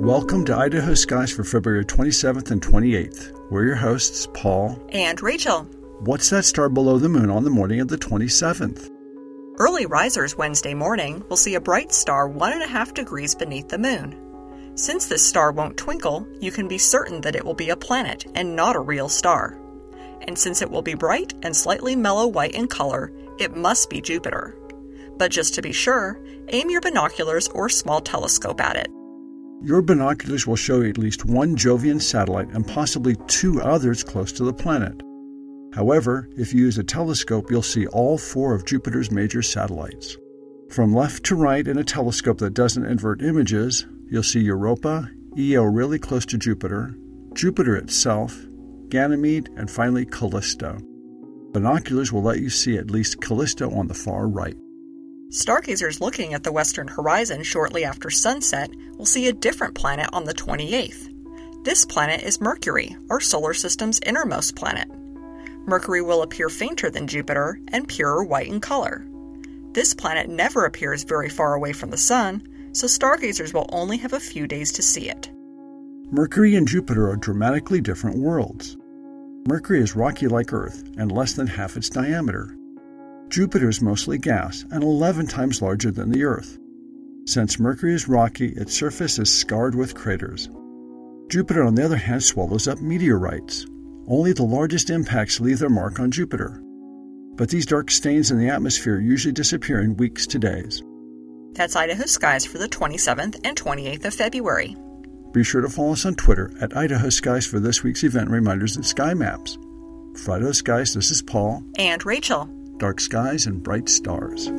Welcome to Idaho Skies for February 27th and 28th. We're your hosts, Paul and Rachel. What's that star below the moon on the morning of the 27th? Early risers Wednesday morning will see a bright star one and a half degrees beneath the moon. Since this star won't twinkle, you can be certain that it will be a planet and not a real star. And since it will be bright and slightly mellow white in color, it must be Jupiter. But just to be sure, aim your binoculars or small telescope at it. Your binoculars will show you at least one Jovian satellite and possibly two others close to the planet. However, if you use a telescope, you'll see all four of Jupiter's major satellites. From left to right in a telescope that doesn't invert images, you'll see Europa, Io really close to Jupiter, Jupiter itself, Ganymede, and finally Callisto. Binoculars will let you see at least Callisto on the far right. Stargazers looking at the western horizon shortly after sunset will see a different planet on the 28th. This planet is Mercury, our solar system's innermost planet. Mercury will appear fainter than Jupiter and purer white in color. This planet never appears very far away from the Sun, so stargazers will only have a few days to see it. Mercury and Jupiter are dramatically different worlds. Mercury is rocky like Earth and less than half its diameter. Jupiter is mostly gas and 11 times larger than the Earth. Since Mercury is rocky, its surface is scarred with craters. Jupiter, on the other hand, swallows up meteorites. Only the largest impacts leave their mark on Jupiter. But these dark stains in the atmosphere usually disappear in weeks to days. That's Idaho Skies for the 27th and 28th of February. Be sure to follow us on Twitter at Idaho Skies for this week's event reminders and sky maps. For Idaho Skies, this is Paul. And Rachel dark skies and bright stars.